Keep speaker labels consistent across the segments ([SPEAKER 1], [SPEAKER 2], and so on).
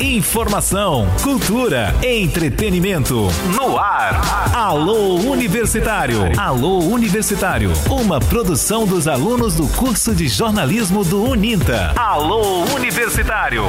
[SPEAKER 1] Informação, cultura, entretenimento. No ar. Alô Universitário. Alô Universitário. Uma produção dos alunos do curso de jornalismo do Uninta. Alô Universitário.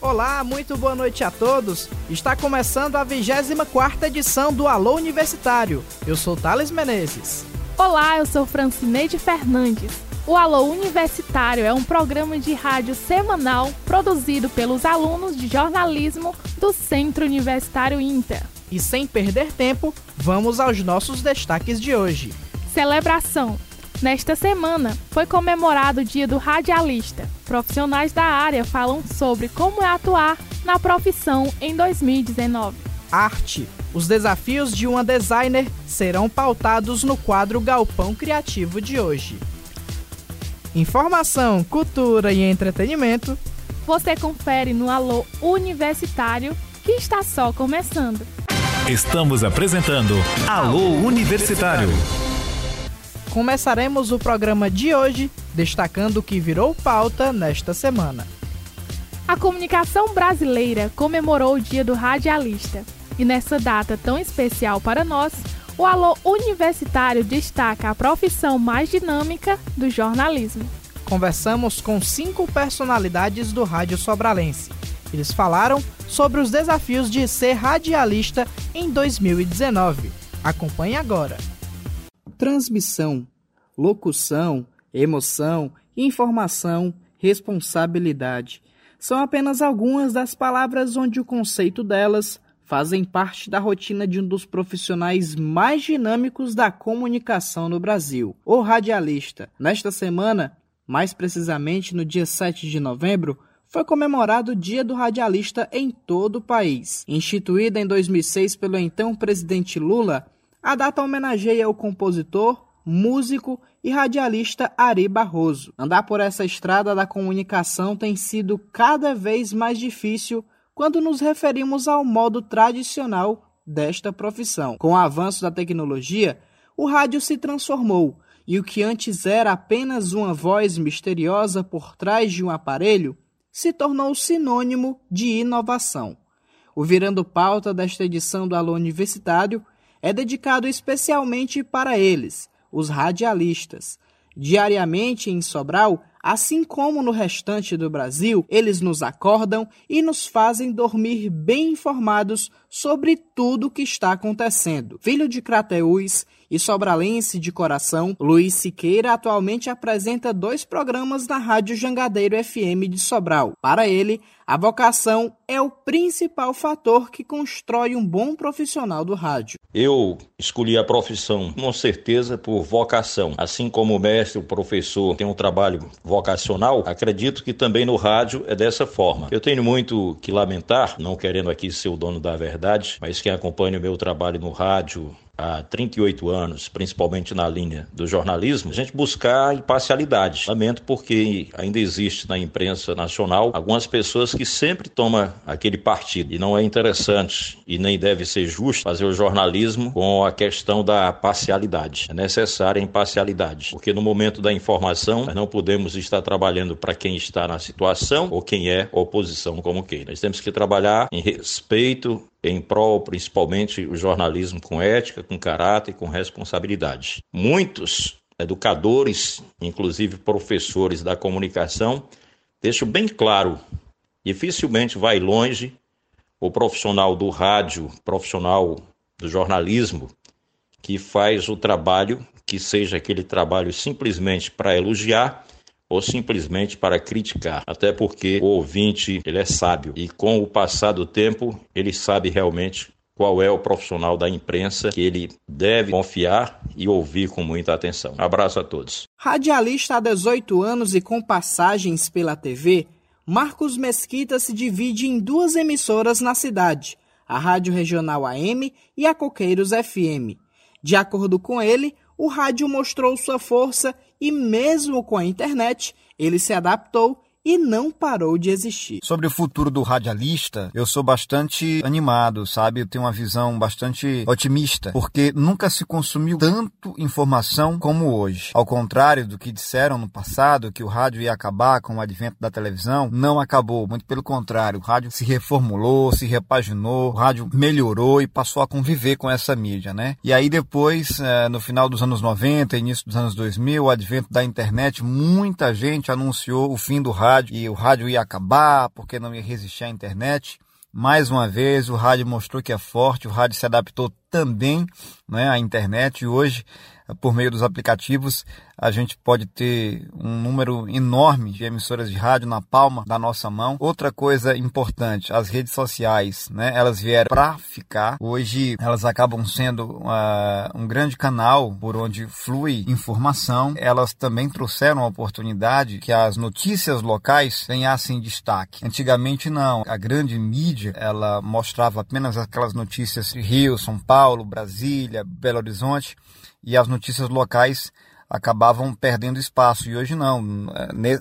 [SPEAKER 2] Olá, muito boa noite a todos. Está começando a 24 edição do Alô Universitário. Eu sou Thales Menezes.
[SPEAKER 3] Olá, eu sou Francineide Fernandes. O Alô Universitário é um programa de rádio semanal produzido pelos alunos de jornalismo do Centro Universitário Inter.
[SPEAKER 2] E sem perder tempo, vamos aos nossos destaques de hoje.
[SPEAKER 3] Celebração. Nesta semana foi comemorado o Dia do Radialista. Profissionais da área falam sobre como é atuar na profissão em 2019.
[SPEAKER 2] Arte. Os desafios de uma designer serão pautados no quadro Galpão Criativo de hoje. Informação, cultura e entretenimento.
[SPEAKER 3] Você confere no Alô Universitário, que está só começando.
[SPEAKER 1] Estamos apresentando Alô Universitário.
[SPEAKER 2] Começaremos o programa de hoje destacando o que virou pauta nesta semana.
[SPEAKER 3] A comunicação brasileira comemorou o Dia do Radialista. E nessa data tão especial para nós, o Alô Universitário destaca a profissão mais dinâmica do jornalismo.
[SPEAKER 2] Conversamos com cinco personalidades do rádio sobralense. Eles falaram sobre os desafios de ser radialista em 2019. Acompanhe agora. Transmissão, locução, emoção, informação, responsabilidade são apenas algumas das palavras onde o conceito delas fazem parte da rotina de um dos profissionais mais dinâmicos da comunicação no Brasil, o radialista. Nesta semana, mais precisamente no dia 7 de novembro, foi comemorado o Dia do Radialista em todo o país. Instituída em 2006 pelo então presidente Lula, a data homenageia o compositor, músico e radialista Ari Barroso. Andar por essa estrada da comunicação tem sido cada vez mais difícil quando nos referimos ao modo tradicional desta profissão. Com o avanço da tecnologia, o rádio se transformou e o que antes era apenas uma voz misteriosa por trás de um aparelho se tornou sinônimo de inovação. O Virando Pauta desta edição do Alô Universitário é dedicado especialmente para eles, os radialistas. Diariamente em Sobral, Assim como no restante do Brasil, eles nos acordam e nos fazem dormir bem informados sobre tudo o que está acontecendo. Filho de Crateús e sobralense de coração, Luiz Siqueira atualmente apresenta dois programas na Rádio Jangadeiro FM de Sobral. Para ele, a vocação é o principal fator que constrói um bom profissional do rádio.
[SPEAKER 4] Eu escolhi a profissão com certeza por vocação. Assim como o mestre, o professor tem um trabalho vocacional, acredito que também no rádio é dessa forma. Eu tenho muito que lamentar, não querendo aqui ser o dono da verdade, mas quem acompanha o meu trabalho no rádio há 38 anos, principalmente na linha do jornalismo, a gente buscar imparcialidade. Lamento porque ainda existe na imprensa nacional algumas pessoas que sempre tomam aquele partido e não é interessante e nem deve ser justo fazer o jornalismo com a questão da parcialidade. É necessária a imparcialidade, porque no momento da informação nós não podemos estar trabalhando para quem está na situação ou quem é oposição como queira. Nós temos que trabalhar em respeito em prol, principalmente, o jornalismo com ética, com caráter e com responsabilidade. Muitos educadores, inclusive professores da comunicação, deixam bem claro: dificilmente vai longe o profissional do rádio, profissional do jornalismo, que faz o trabalho que seja aquele trabalho simplesmente para elogiar ou simplesmente para criticar, até porque o ouvinte ele é sábio e com o passar do tempo ele sabe realmente qual é o profissional da imprensa que ele deve confiar e ouvir com muita atenção. Abraço a todos.
[SPEAKER 2] Radialista há 18 anos e com passagens pela TV, Marcos Mesquita se divide em duas emissoras na cidade, a Rádio Regional AM e a Coqueiros FM. De acordo com ele, o rádio mostrou sua força e, mesmo com a internet, ele se adaptou e não parou de existir.
[SPEAKER 5] Sobre o futuro do radialista, eu sou bastante animado, sabe? Eu tenho uma visão bastante otimista, porque nunca se consumiu tanto informação como hoje. Ao contrário do que disseram no passado, que o rádio ia acabar com o advento da televisão, não acabou. Muito pelo contrário, o rádio se reformulou, se repaginou, o rádio melhorou e passou a conviver com essa mídia, né? E aí depois, eh, no final dos anos 90, início dos anos 2000, o advento da internet, muita gente anunciou o fim do rádio e o rádio ia acabar porque não ia resistir à internet. Mais uma vez, o rádio mostrou que é forte, o rádio se adaptou também né, à internet e hoje por meio dos aplicativos, a gente pode ter um número enorme de emissoras de rádio na palma da nossa mão. Outra coisa importante, as redes sociais, né? Elas vieram para ficar. Hoje elas acabam sendo uh, um grande canal por onde flui informação. Elas também trouxeram a oportunidade que as notícias locais ganhassem destaque. Antigamente não. A grande mídia, ela mostrava apenas aquelas notícias de Rio, São Paulo, Brasília, Belo Horizonte e as notícias locais acabavam perdendo espaço. E hoje não.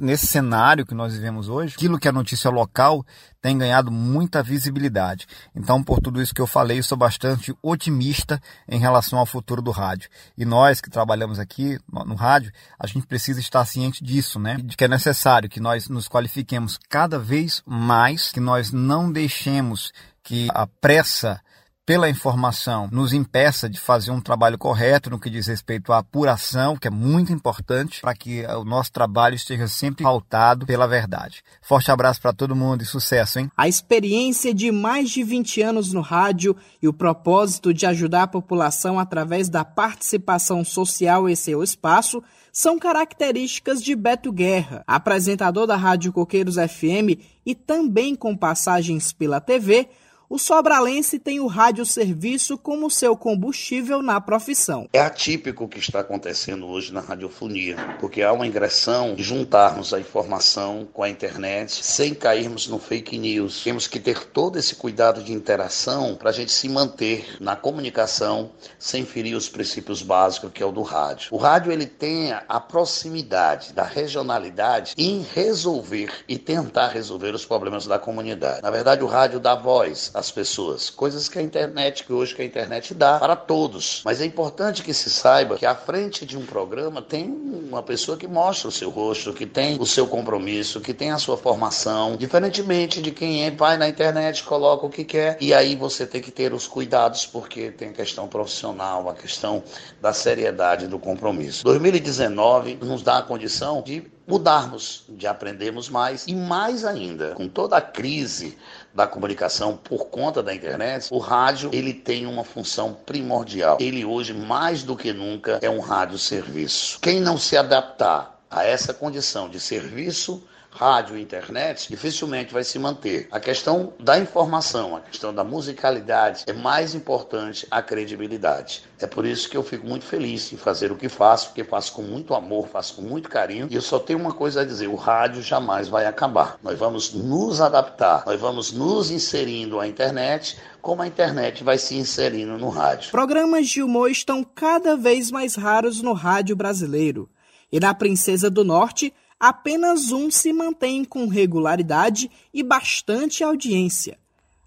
[SPEAKER 5] Nesse cenário que nós vivemos hoje, aquilo que é notícia local tem ganhado muita visibilidade. Então, por tudo isso que eu falei, eu sou bastante otimista em relação ao futuro do rádio. E nós que trabalhamos aqui no rádio, a gente precisa estar ciente disso, né? De que é necessário que nós nos qualifiquemos cada vez mais, que nós não deixemos que a pressa pela informação nos impeça de fazer um trabalho correto no que diz respeito à apuração, que é muito importante para que o nosso trabalho esteja sempre pautado pela verdade. Forte abraço para todo mundo e sucesso, hein?
[SPEAKER 2] A experiência de mais de 20 anos no rádio e o propósito de ajudar a população através da participação social em seu espaço são características de Beto Guerra, apresentador da Rádio Coqueiros FM e também com passagens pela TV o sobralense tem o radioserviço como seu combustível na profissão.
[SPEAKER 6] É atípico o que está acontecendo hoje na radiofonia, porque há uma ingressão de juntarmos a informação com a internet sem cairmos no fake news. Temos que ter todo esse cuidado de interação para a gente se manter na comunicação sem ferir os princípios básicos que é o do rádio. O rádio ele tem a proximidade da regionalidade em resolver e tentar resolver os problemas da comunidade. Na verdade, o rádio dá voz as pessoas, coisas que a internet, que hoje que a internet dá para todos. Mas é importante que se saiba que à frente de um programa tem uma pessoa que mostra o seu rosto, que tem o seu compromisso, que tem a sua formação, diferentemente de quem é pai na internet, coloca o que quer, e aí você tem que ter os cuidados, porque tem a questão profissional, a questão da seriedade do compromisso. 2019 nos dá a condição de mudarmos, de aprendermos mais e mais ainda, com toda a crise da comunicação por conta da internet, o rádio ele tem uma função primordial. Ele hoje mais do que nunca é um rádio serviço. Quem não se adaptar a essa condição de serviço rádio internet, dificilmente vai se manter. A questão da informação, a questão da musicalidade é mais importante a credibilidade. É por isso que eu fico muito feliz em fazer o que faço, porque faço com muito amor, faço com muito carinho. E eu só tenho uma coisa a dizer: o rádio jamais vai acabar. Nós vamos nos adaptar, nós vamos nos inserindo à internet como a internet vai se inserindo no rádio.
[SPEAKER 2] Programas de humor estão cada vez mais raros no rádio brasileiro. E na Princesa do Norte, apenas um se mantém com regularidade e bastante audiência.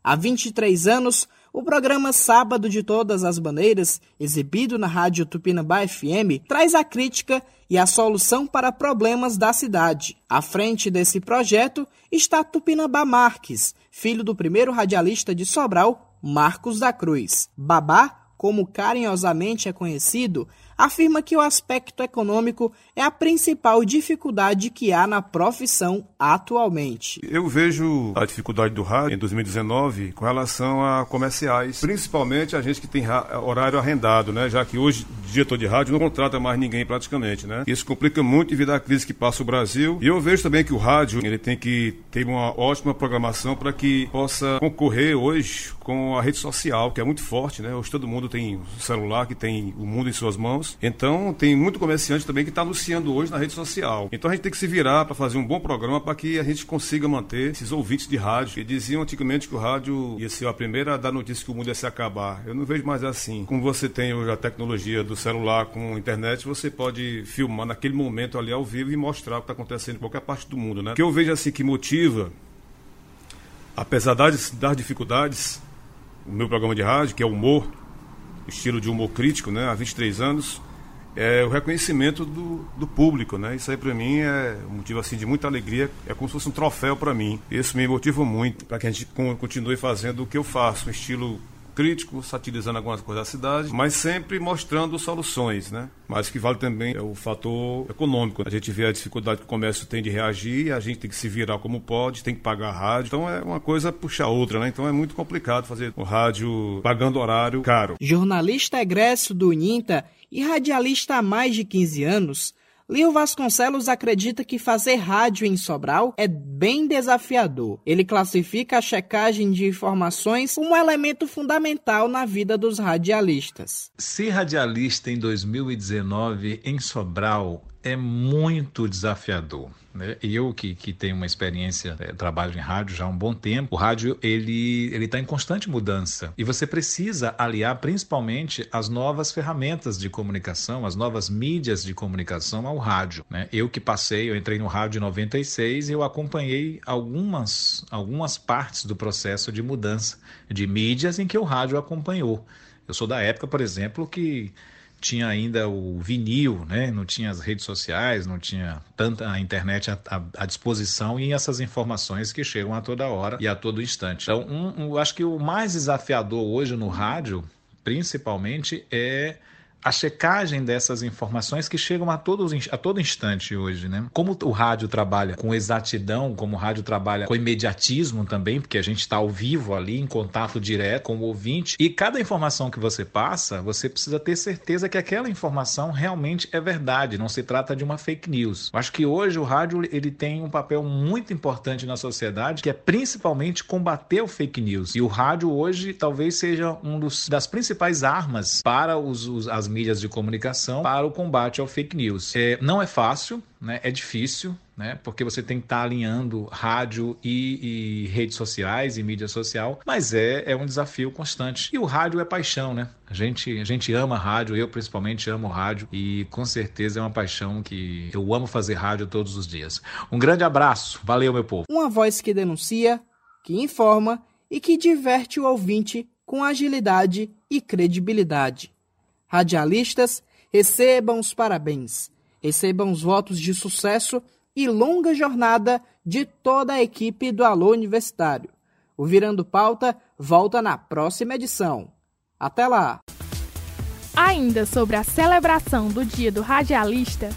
[SPEAKER 2] Há 23 anos, o programa Sábado de Todas as Bandeiras, exibido na Rádio Tupinambá FM, traz a crítica e a solução para problemas da cidade. À frente desse projeto está Tupinambá Marques, filho do primeiro radialista de Sobral, Marcos da Cruz. Babá, como carinhosamente é conhecido, afirma que o aspecto econômico é a principal dificuldade que há na profissão atualmente.
[SPEAKER 7] Eu vejo a dificuldade do rádio em 2019 com relação a comerciais, principalmente a gente que tem horário arrendado, né? Já que hoje diretor de rádio não contrata mais ninguém praticamente, né? Isso complica muito devido à crise que passa o Brasil. E eu vejo também que o rádio ele tem que ter uma ótima programação para que possa concorrer hoje com a rede social, que é muito forte, né? Hoje todo mundo tem celular, que tem o mundo em suas mãos Então, tem muito comerciante também que está anunciando hoje na rede social. Então, a gente tem que se virar para fazer um bom programa para que a gente consiga manter esses ouvintes de rádio. Que diziam antigamente que o rádio ia ser a primeira a dar notícia que o mundo ia se acabar. Eu não vejo mais assim. Como você tem hoje a tecnologia do celular com internet, você pode filmar naquele momento ali ao vivo e mostrar o que está acontecendo em qualquer parte do mundo, né? O que eu vejo assim que motiva, apesar das, das dificuldades, o meu programa de rádio, que é humor, estilo de humor crítico, né, há 23 anos, é o reconhecimento do, do público, né? Isso aí para mim é um motivo assim de muita alegria, é como se fosse um troféu para mim. Isso me motiva muito para que a gente continue fazendo o que eu faço, um estilo crítico, satirizando algumas coisas da cidade, mas sempre mostrando soluções, né? Mas que vale também é o fator econômico. A gente vê a dificuldade que o comércio tem de reagir, a gente tem que se virar como pode, tem que pagar a rádio. Então é uma coisa puxar outra, né? Então é muito complicado fazer o rádio pagando horário caro.
[SPEAKER 2] Jornalista egresso do Uninta e radialista há mais de 15 anos, Leo Vasconcelos acredita que fazer rádio em Sobral é bem desafiador. Ele classifica a checagem de informações como um elemento fundamental na vida dos radialistas.
[SPEAKER 8] Ser radialista em 2019 em Sobral é muito desafiador. Né? Eu que, que tenho uma experiência, é, trabalho em rádio já há um bom tempo, o rádio ele está em constante mudança e você precisa aliar principalmente as novas ferramentas de comunicação, as novas mídias de comunicação ao rádio. Né? Eu que passei, eu entrei no rádio em 96 e eu acompanhei algumas algumas partes do processo de mudança de mídias em que o rádio acompanhou. Eu sou da época, por exemplo, que tinha ainda o vinil, né? não tinha as redes sociais, não tinha tanta a internet à, à, à, disposição e essas informações que chegam a toda hora e a todo instante. Então, um, um, acho que o mais desafiador hoje no rádio, principalmente, é a checagem dessas informações que chegam a, todos, a todo instante hoje, né? Como o rádio trabalha com exatidão, como o rádio trabalha com imediatismo também, porque a gente está ao vivo ali, em contato direto com o ouvinte, e cada informação que você passa, você precisa ter certeza que aquela informação realmente é verdade, não se trata de uma fake news. Eu acho que hoje o rádio ele tem um papel muito importante na sociedade, que é principalmente combater o fake news. E o rádio hoje talvez seja um dos, das principais armas para os, os as mídias de comunicação para o combate ao fake news. É, não é fácil, né? é difícil, né? porque você tem que estar alinhando rádio e, e redes sociais e mídia social, mas é, é um desafio constante. E o rádio é paixão, né? A gente, a gente ama rádio, eu principalmente amo rádio e com certeza é uma paixão que eu amo fazer rádio todos os dias. Um grande abraço, valeu meu povo.
[SPEAKER 2] Uma voz que denuncia, que informa e que diverte o ouvinte com agilidade e credibilidade. Radialistas, recebam os parabéns, recebam os votos de sucesso e longa jornada de toda a equipe do Alô Universitário. O Virando Pauta volta na próxima edição. Até lá!
[SPEAKER 3] Ainda sobre a celebração do Dia do Radialista,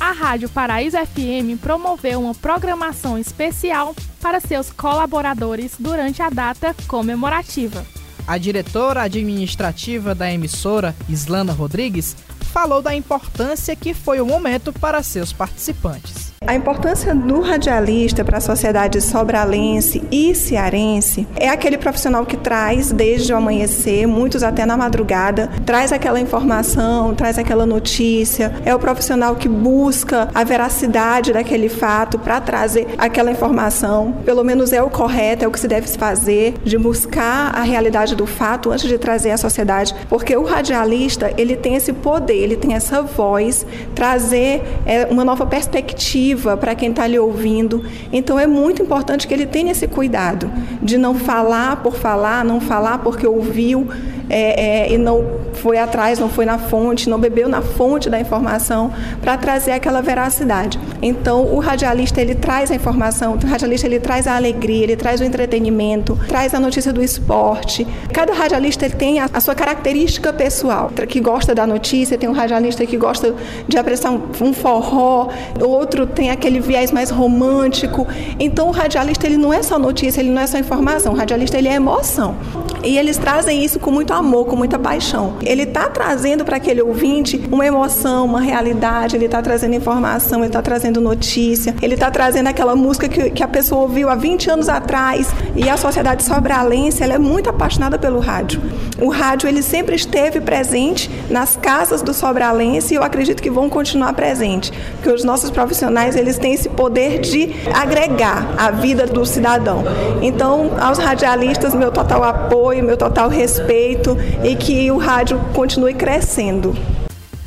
[SPEAKER 3] a Rádio Paraíso FM promoveu uma programação especial para seus colaboradores durante a data comemorativa.
[SPEAKER 2] A diretora administrativa da emissora, Islana Rodrigues, falou da importância que foi o momento para seus participantes.
[SPEAKER 9] A importância do radialista para a sociedade sobralense e cearense é aquele profissional que traz desde o amanhecer, muitos até na madrugada, traz aquela informação, traz aquela notícia, é o profissional que busca a veracidade daquele fato para trazer aquela informação. Pelo menos é o correto, é o que se deve fazer, de buscar a realidade do fato antes de trazer à sociedade, porque o radialista, ele tem esse poder, ele tem essa voz, trazer é, uma nova perspectiva para quem está lhe ouvindo. Então é muito importante que ele tenha esse cuidado de não falar por falar, não falar porque ouviu é, é, e não foi atrás, não foi na fonte, não bebeu na fonte da informação para trazer aquela veracidade. Então o radialista ele traz a informação, o radialista ele traz a alegria, ele traz o entretenimento, traz a notícia do esporte. Cada radialista tem a, a sua característica pessoal, que gosta da notícia, tem um radialista que gosta de apreciar um, um forró, outro tem aquele viés mais romântico. Então o radialista ele não é só notícia, ele não é só informação. O radialista ele é emoção. E eles trazem isso com muito amor, com muita paixão. Ele está trazendo para aquele ouvinte uma emoção, uma realidade, ele está trazendo informação, ele está trazendo notícia, ele está trazendo aquela música que, que a pessoa ouviu há 20 anos atrás. E a sociedade sobralense ela é muito apaixonada pelo rádio. O rádio ele sempre esteve presente nas casas do sobralense e eu acredito que vão continuar presente, porque os nossos profissionais eles têm esse poder de agregar a vida do cidadão. Então, aos radialistas, meu total apoio, meu total respeito e que o rádio continue crescendo.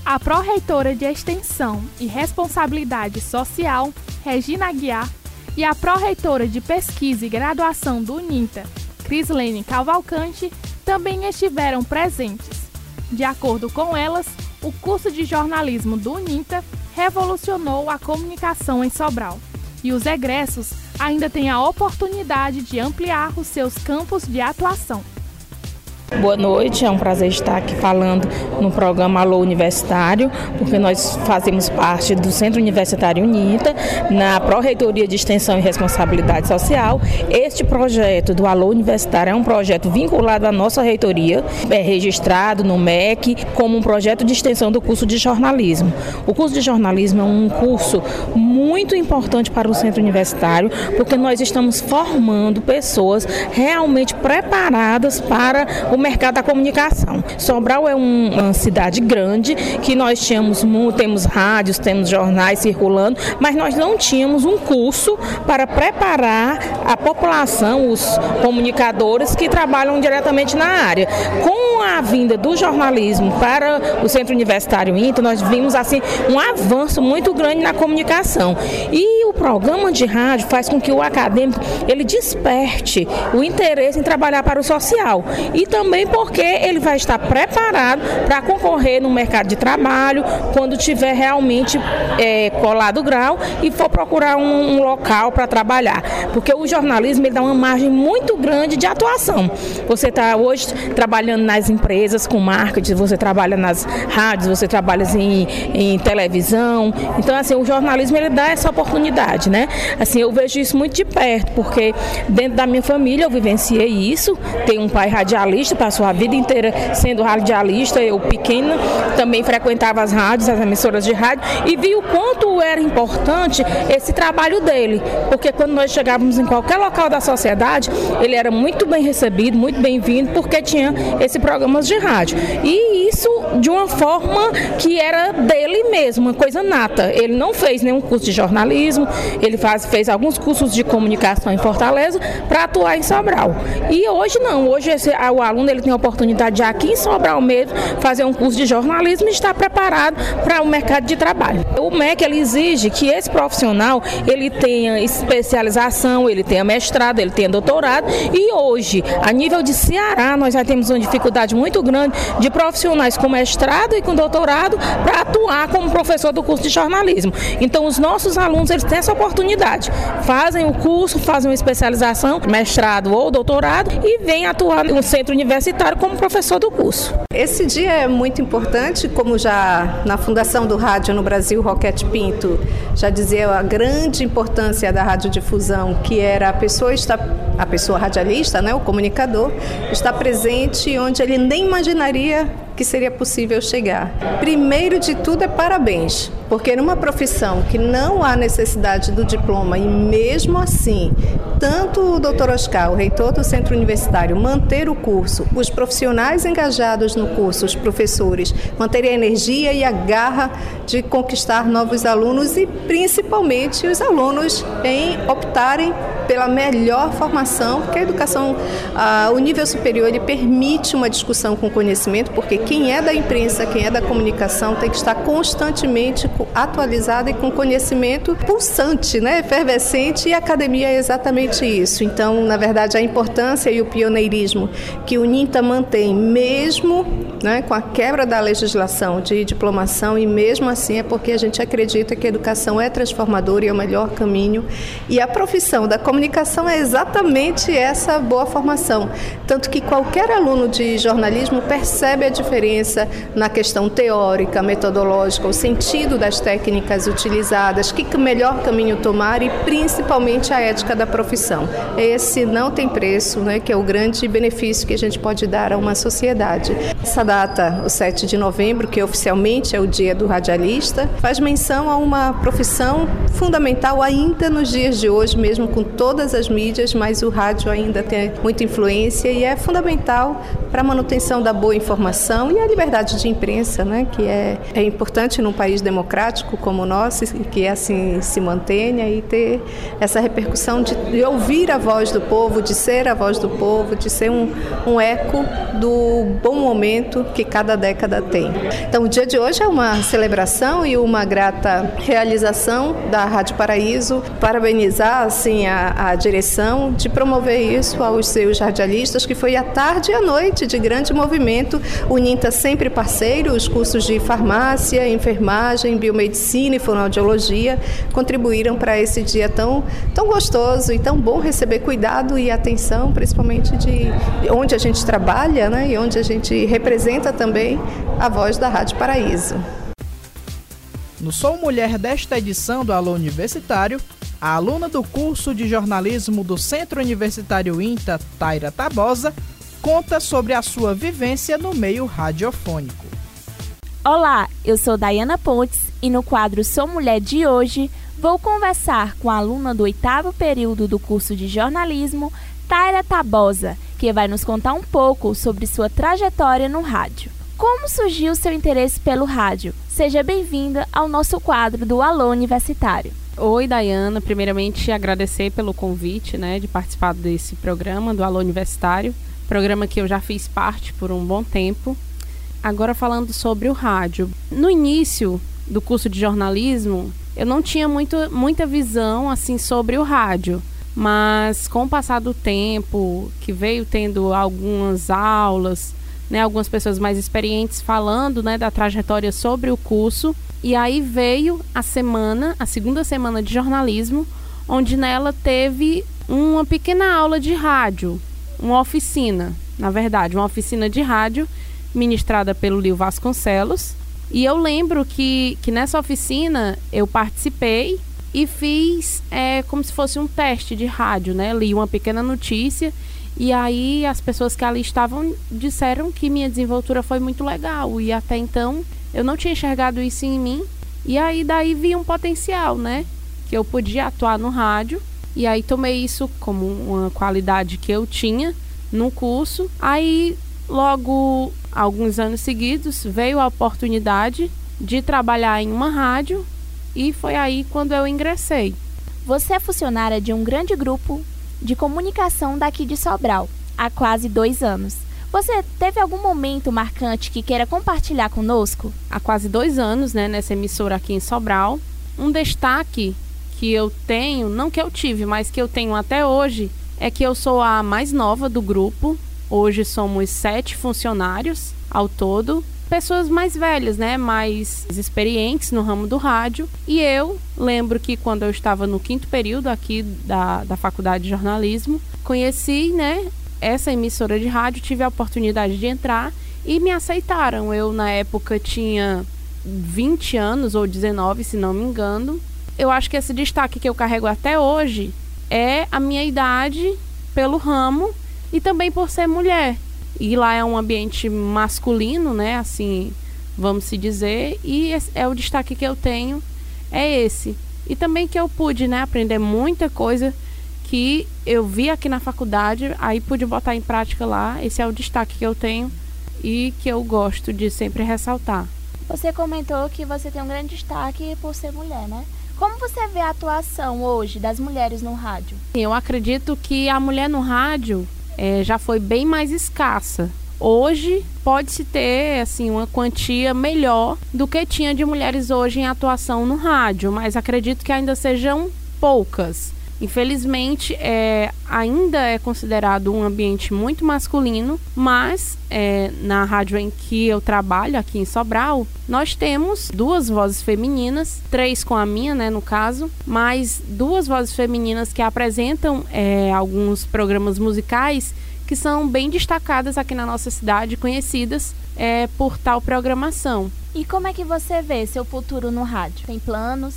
[SPEAKER 3] A pró-reitora de Extensão e Responsabilidade Social, Regina Aguiar, e a pró-reitora de Pesquisa e Graduação do UNINTA, Crislene Cavalcante, também estiveram presentes. De acordo com elas, o curso de jornalismo do UNINTA revolucionou a comunicação em Sobral. E os egressos ainda têm a oportunidade de ampliar os seus campos de atuação.
[SPEAKER 10] Boa noite, é um prazer estar aqui falando no programa Alô Universitário, porque nós fazemos parte do Centro Universitário UNITA, na Pró-Reitoria de Extensão e Responsabilidade Social. Este projeto do Alô Universitário é um projeto vinculado à nossa reitoria, é registrado no MEC como um projeto de extensão do curso de jornalismo. O curso de jornalismo é um curso muito importante para o Centro Universitário, porque nós estamos formando pessoas realmente preparadas para o mercado da comunicação. Sobral é um, uma cidade grande que nós tínhamos, temos rádios, temos jornais circulando, mas nós não tínhamos um curso para preparar a população, os comunicadores que trabalham diretamente na área. Com a vinda do jornalismo para o Centro Universitário Inter, nós vimos assim um avanço muito grande na comunicação. E o programa de rádio faz com que o acadêmico ele desperte o interesse em trabalhar para o social. E também porque ele vai estar preparado para concorrer no mercado de trabalho quando tiver realmente é, colado o grau e for procurar um, um local para trabalhar. Porque o jornalismo ele dá uma margem muito grande de atuação. Você está hoje trabalhando nas empresas com marketing, você trabalha nas rádios, você trabalha em, em televisão. Então, assim, o jornalismo ele dá essa oportunidade, né? Assim, eu vejo isso muito de perto, porque dentro da minha família eu vivenciei isso. Tenho um pai radialista, passou a vida inteira sendo radialista, eu pequena também frequentava as rádios, as emissoras de rádio e vi o quanto era importante esse trabalho dele, porque quando nós chegávamos em qualquer local da sociedade, ele era muito bem recebido, muito bem-vindo, porque tinha esse programas de rádio. E isso de uma forma que era dele mesmo, uma coisa nata. Ele não fez nenhum curso de jornalismo, ele faz, fez alguns cursos de comunicação em Fortaleza para atuar em Sobral. E hoje não, hoje esse, o aluno ele tem a oportunidade de aqui em Sobral mesmo fazer um curso de jornalismo e estar preparado para o mercado de trabalho. O MEC ele exige que esse profissional ele tenha especialização, ele tenha mestrado, ele tenha doutorado e hoje, a nível de Ceará, nós já temos uma dificuldade muito grande de profissionais com mestrado e com doutorado para atuar como professor do curso de jornalismo. Então, os nossos alunos eles têm essa oportunidade, fazem o curso, fazem uma especialização, mestrado ou doutorado e vêm atuar no centro universitário universitário como professor do curso.
[SPEAKER 11] Esse dia é muito importante, como já na fundação do rádio no Brasil, Roquete Pinto já dizia a grande importância da radiodifusão, que era a pessoa estar, a pessoa radialista, né, o comunicador, está presente onde ele nem imaginaria que seria possível chegar. Primeiro de tudo é parabéns, porque numa profissão que não há necessidade do diploma e mesmo assim, tanto o Dr. Oscar, o reitor do centro universitário, manter o curso, os profissionais engajados no curso, os professores, manterem a energia e a garra de conquistar novos alunos e principalmente os alunos em optarem pela melhor formação, porque a educação, o nível superior, ele permite uma discussão com conhecimento, porque quem é da imprensa, quem é da comunicação, tem que estar constantemente atualizado e com conhecimento pulsante, né, efervescente, e a academia é exatamente isso. Então, na verdade, a importância e o pioneirismo que o NINTA mantém, mesmo né, com a quebra da legislação de diplomação, e mesmo assim é porque a gente acredita que a educação é transformadora e é o melhor caminho, e a profissão da comunicação é exatamente essa boa formação. Tanto que qualquer aluno de jornalismo percebe a diferença na questão teórica, metodológica, o sentido das técnicas utilizadas, que melhor caminho tomar e principalmente a ética da profissão. Esse não tem preço, né, que é o grande benefício que a gente pode dar a uma sociedade. Essa data, o 7 de novembro, que oficialmente é o dia do radialista, faz menção a uma profissão fundamental ainda nos dias de hoje, mesmo com todas as mídias, mas o rádio ainda tem muita influência e é fundamental para a manutenção da boa informação e a liberdade de imprensa, né, que é, é importante num país democrático como o nosso, que assim se mantenha e ter essa repercussão de, de ouvir a voz do povo, de ser a voz do povo, de ser um, um eco do bom momento que cada década tem. Então, o dia de hoje é uma celebração e uma grata realização da Rádio Paraíso, parabenizar assim a, a direção de promover isso aos seus radialistas, que foi à tarde e à noite de grande movimento. O NINTA sempre parceiro, os cursos de farmácia, enfermagem, biomedicina e fonoaudiologia contribuíram para esse dia tão, tão gostoso e tão bom receber cuidado e atenção, principalmente de onde a gente trabalha né, e onde a gente representa também a voz da Rádio Paraíso.
[SPEAKER 2] No Sou Mulher desta edição do Alô Universitário, a aluna do curso de jornalismo do Centro Universitário INTA, Taira Tabosa, conta sobre a sua vivência no meio radiofônico.
[SPEAKER 12] Olá, eu sou Dayana Pontes e no quadro Sou Mulher de hoje vou conversar com a aluna do oitavo período do curso de jornalismo, Taira Tabosa, que vai nos contar um pouco sobre sua trajetória no rádio. Como surgiu seu interesse pelo rádio? Seja bem-vinda ao nosso quadro do Alô Universitário.
[SPEAKER 13] Oi, Dayana. Primeiramente, agradecer pelo convite né, de participar desse programa do Alô Universitário, programa que eu já fiz parte por um bom tempo. Agora, falando sobre o rádio. No início do curso de jornalismo, eu não tinha muito, muita visão assim sobre o rádio. Mas com o passar do tempo, que veio tendo algumas aulas, né, algumas pessoas mais experientes falando né, da trajetória sobre o curso. E aí veio a semana, a segunda semana de jornalismo, onde nela teve uma pequena aula de rádio, uma oficina, na verdade, uma oficina de rádio ministrada pelo Lio Vasconcelos. E eu lembro que, que nessa oficina eu participei e fiz é, como se fosse um teste de rádio, né? Li uma pequena notícia e aí as pessoas que ali estavam disseram que minha desenvoltura foi muito legal e até então eu não tinha enxergado isso em mim. E aí daí vi um potencial, né? Que eu podia atuar no rádio. E aí tomei isso como uma qualidade que eu tinha no curso. Aí logo alguns anos seguidos veio a oportunidade de trabalhar em uma rádio e foi aí quando eu ingressei.
[SPEAKER 12] Você é funcionária de um grande grupo de comunicação daqui de Sobral há quase dois anos. Você teve algum momento marcante que queira compartilhar conosco?
[SPEAKER 13] Há quase dois anos, né, nessa emissora aqui em Sobral. Um destaque que eu tenho, não que eu tive, mas que eu tenho até hoje, é que eu sou a mais nova do grupo. Hoje somos sete funcionários ao todo pessoas mais velhas, né, mais experientes no ramo do rádio. E eu lembro que quando eu estava no quinto período aqui da, da faculdade de jornalismo, conheci, né, essa emissora de rádio, tive a oportunidade de entrar e me aceitaram. Eu, na época, tinha 20 anos ou 19, se não me engano. Eu acho que esse destaque que eu carrego até hoje é a minha idade pelo ramo e também por ser mulher. E lá é um ambiente masculino, né? Assim, vamos se dizer. E é o destaque que eu tenho é esse. E também que eu pude, né, aprender muita coisa que eu vi aqui na faculdade, aí pude botar em prática lá. Esse é o destaque que eu tenho e que eu gosto de sempre ressaltar.
[SPEAKER 12] Você comentou que você tem um grande destaque por ser mulher, né? Como você vê a atuação hoje das mulheres no rádio?
[SPEAKER 13] Eu acredito que a mulher no rádio é, já foi bem mais escassa. Hoje pode-se ter assim uma quantia melhor do que tinha de mulheres hoje em atuação no rádio, mas acredito que ainda sejam poucas. Infelizmente, é, ainda é considerado um ambiente muito masculino, mas é, na rádio em que eu trabalho, aqui em Sobral, nós temos duas vozes femininas, três com a minha, né, no caso, mas duas vozes femininas que apresentam é, alguns programas musicais que são bem destacadas aqui na nossa cidade, conhecidas é, por tal programação.
[SPEAKER 12] E como é que você vê seu futuro no rádio? Tem planos?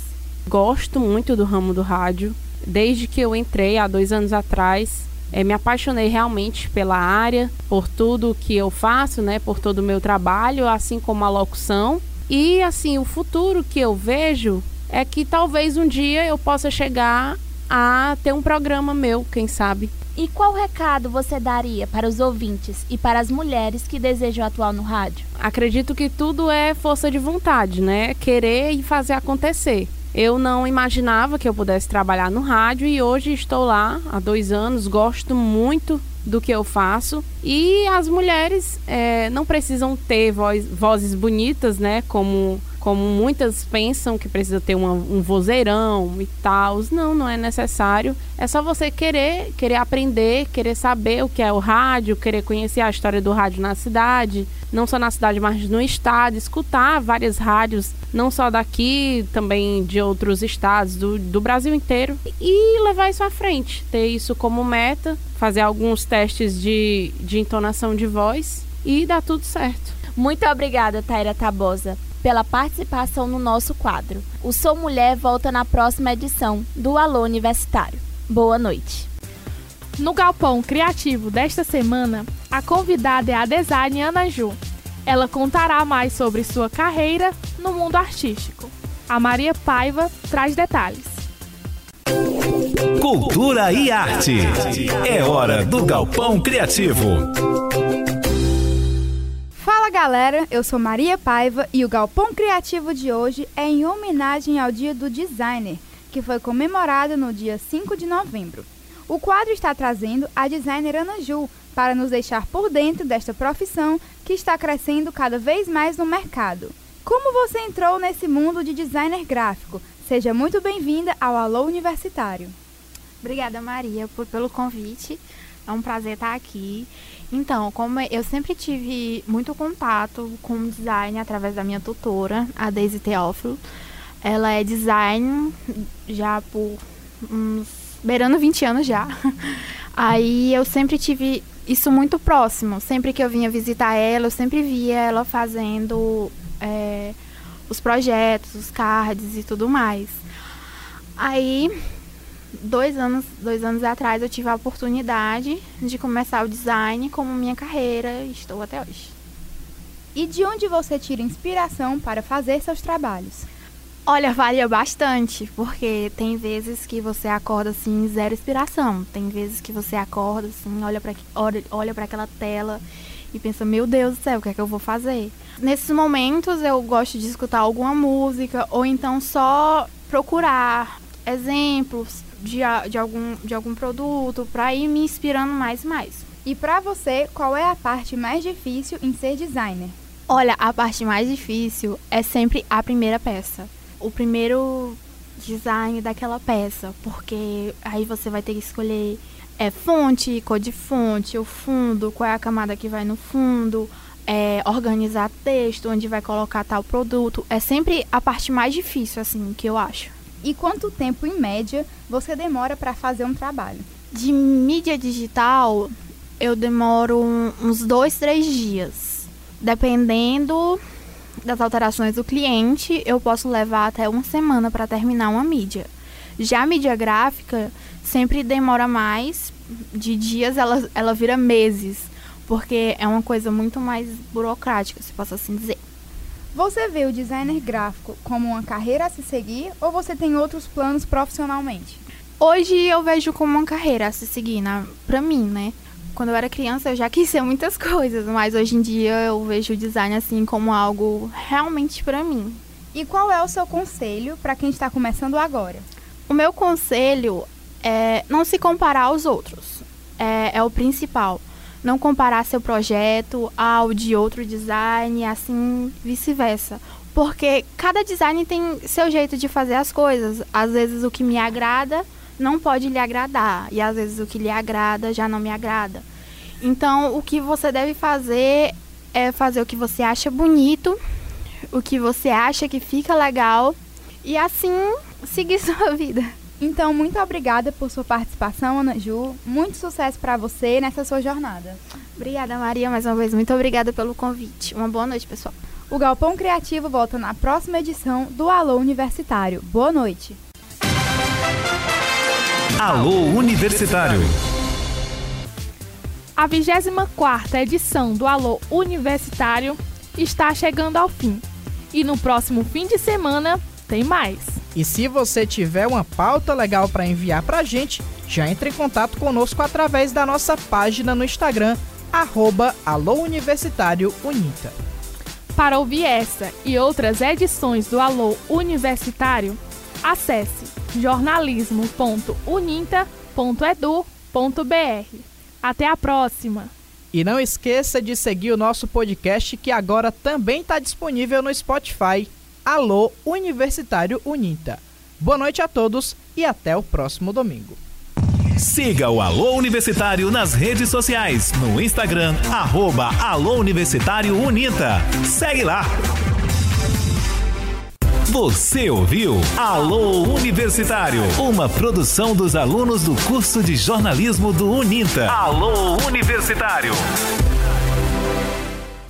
[SPEAKER 13] Gosto muito do ramo do rádio. Desde que eu entrei há dois anos atrás, é, me apaixonei realmente pela área, por tudo que eu faço, né, por todo o meu trabalho, assim como a locução. E assim, o futuro que eu vejo é que talvez um dia eu possa chegar a ter um programa meu, quem sabe.
[SPEAKER 12] E qual recado você daria para os ouvintes e para as mulheres que desejam atuar no rádio?
[SPEAKER 13] Acredito que tudo é força de vontade, né? Querer e fazer acontecer. Eu não imaginava que eu pudesse trabalhar no rádio e hoje estou lá há dois anos, gosto muito do que eu faço. E as mulheres é, não precisam ter voz, vozes bonitas, né? Como como muitas pensam que precisa ter uma, um vozeirão e tal. Não, não é necessário. É só você querer, querer aprender, querer saber o que é o rádio, querer conhecer a história do rádio na cidade, não só na cidade, mas no estado, escutar várias rádios, não só daqui, também de outros estados, do, do Brasil inteiro, e levar isso à frente, ter isso como meta, fazer alguns testes de, de entonação de voz e dar tudo certo.
[SPEAKER 12] Muito obrigada, Taira Tabosa pela participação no nosso quadro. O Sou Mulher volta na próxima edição do Alô Universitário. Boa noite.
[SPEAKER 3] No Galpão Criativo desta semana, a convidada é a designer Ana Ju. Ela contará mais sobre sua carreira no mundo artístico. A Maria Paiva traz detalhes.
[SPEAKER 1] Cultura e arte. É hora do Galpão Criativo.
[SPEAKER 14] Fala galera, eu sou Maria Paiva e o Galpão Criativo de hoje é em homenagem ao Dia do Designer, que foi comemorado no dia 5 de novembro. O quadro está trazendo a designer Ana Ju para nos deixar por dentro desta profissão que está crescendo cada vez mais no mercado. Como você entrou nesse mundo de designer gráfico? Seja muito bem-vinda ao Alô Universitário.
[SPEAKER 15] Obrigada, Maria, por, pelo convite. É um prazer estar aqui. Então, como eu sempre tive muito contato com design através da minha tutora, a Daisy Teófilo. Ela é design já por uns beirando 20 anos já. Aí eu sempre tive isso muito próximo. Sempre que eu vinha visitar ela, eu sempre via ela fazendo é, os projetos, os cards e tudo mais. Aí dois anos, dois anos atrás eu tive a oportunidade de começar o design como minha carreira e estou até hoje.
[SPEAKER 14] E de onde você tira inspiração para fazer seus trabalhos?
[SPEAKER 15] Olha, varia bastante, porque tem vezes que você acorda assim, zero inspiração. Tem vezes que você acorda assim, olha para olha, olha aquela tela e pensa, meu Deus do céu, o que é que eu vou fazer? Nesses momentos eu gosto de escutar alguma música ou então só procurar exemplos de, de, algum, de algum produto para ir me inspirando mais e mais.
[SPEAKER 14] E para você, qual é a parte mais difícil em ser designer?
[SPEAKER 15] Olha, a parte mais difícil é sempre a primeira peça. O primeiro design daquela peça, porque aí você vai ter que escolher é, fonte, cor de fonte, o fundo, qual é a camada que vai no fundo, é, organizar texto, onde vai colocar tal produto. É sempre a parte mais difícil, assim, que eu acho.
[SPEAKER 14] E quanto tempo, em média, você demora para fazer um trabalho?
[SPEAKER 15] De mídia digital, eu demoro uns dois, três dias. Dependendo das alterações do cliente, eu posso levar até uma semana para terminar uma mídia. Já a mídia gráfica sempre demora mais, de dias ela, ela vira meses, porque é uma coisa muito mais burocrática, se posso assim dizer.
[SPEAKER 14] Você vê o designer gráfico como uma carreira a se seguir ou você tem outros planos profissionalmente?
[SPEAKER 15] Hoje eu vejo como uma carreira a se seguir, na, pra mim, né? Quando eu era criança eu já quis ser muitas coisas, mas hoje em dia eu vejo o design assim como algo realmente para mim.
[SPEAKER 14] E qual é o seu conselho para quem está começando agora?
[SPEAKER 15] O meu conselho é não se comparar aos outros. É, é o principal não comparar seu projeto ao de outro design, assim vice-versa. Porque cada design tem seu jeito de fazer as coisas. Às vezes o que me agrada não pode lhe agradar, e às vezes o que lhe agrada já não me agrada. Então, o que você deve fazer é fazer o que você acha bonito, o que você acha que fica legal, e assim seguir sua vida.
[SPEAKER 14] Então, muito obrigada por sua participação, Ana Ju. Muito sucesso para você nessa sua jornada.
[SPEAKER 15] Obrigada, Maria, mais uma vez. Muito obrigada pelo convite. Uma boa noite, pessoal.
[SPEAKER 14] O Galpão Criativo volta na próxima edição do Alô Universitário. Boa noite.
[SPEAKER 1] Alô Universitário.
[SPEAKER 3] A 24 edição do Alô Universitário está chegando ao fim. E no próximo fim de semana tem mais.
[SPEAKER 16] E se você tiver uma pauta legal para enviar para a gente, já entre em contato conosco através da nossa página no Instagram, arroba.
[SPEAKER 3] Para ouvir essa e outras edições do Alô Universitário, acesse jornalismo.uninta.edu.br. Até a próxima!
[SPEAKER 16] E não esqueça de seguir o nosso podcast que agora também está disponível no Spotify. Alô Universitário Uninta. Boa noite a todos e até o próximo domingo.
[SPEAKER 1] Siga o Alô Universitário nas redes sociais, no Instagram, arroba Alô Universitário Unita. Segue lá! Você ouviu Alô Universitário, uma produção dos alunos do curso de jornalismo do Uninta. Alô Universitário.